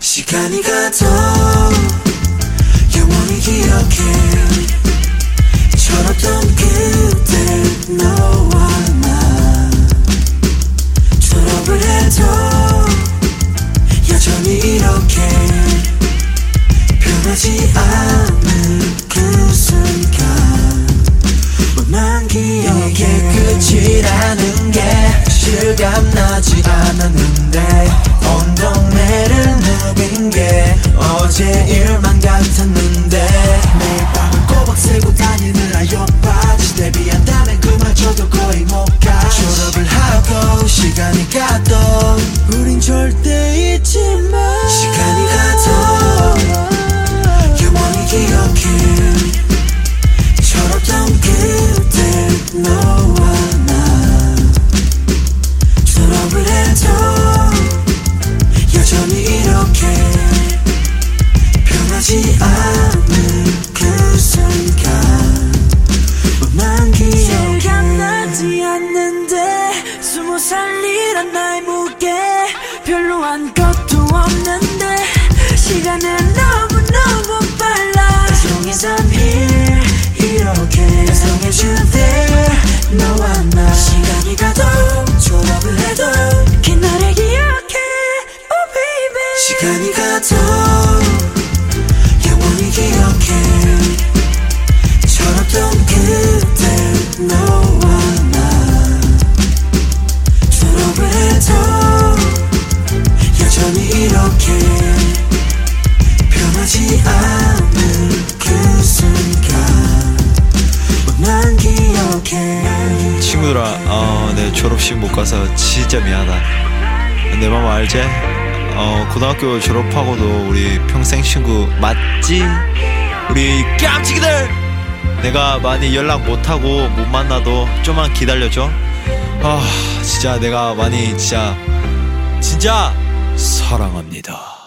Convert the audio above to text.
시간이 가도 영원히 기억해. 철없던 그때 너와 나 졸업을 해도 여전히 이렇게 변하지 않은 그 순간. 난 기억해 끝이라는 게 실감나지 않았는데 온 동네 못가. 졸업을 하고 시간이 가도 우린 절대 잊지 마. 시간이 가도 영원히 기억해. 철없던 그때 너와 나. 졸업을 해도 여전히 이렇게 변하지 않는 살이란 나의 무게. 별로 한 것도 없는데 시간은 너무너무 빨라. As long as I'm here 이렇게 As long as you're there 너와 나 시간이 가도 졸업을 해도 그날을 기억해. Oh baby. 시간이 가도 영원히 기억해 변하지 않는 그 순간 난 기억해 친구들아, 어, 내 졸업식 못 가서 진짜 미안하다. 내 맘 알지? 어, 고등학교 졸업하고도 우리 평생 친구 맞지? 우리 깜찍이들! 내가 많이 연락 못하고 못 만나도 좀만 기다려줘. 아, 진짜 내가 많이 진짜, 진짜 사랑합니다.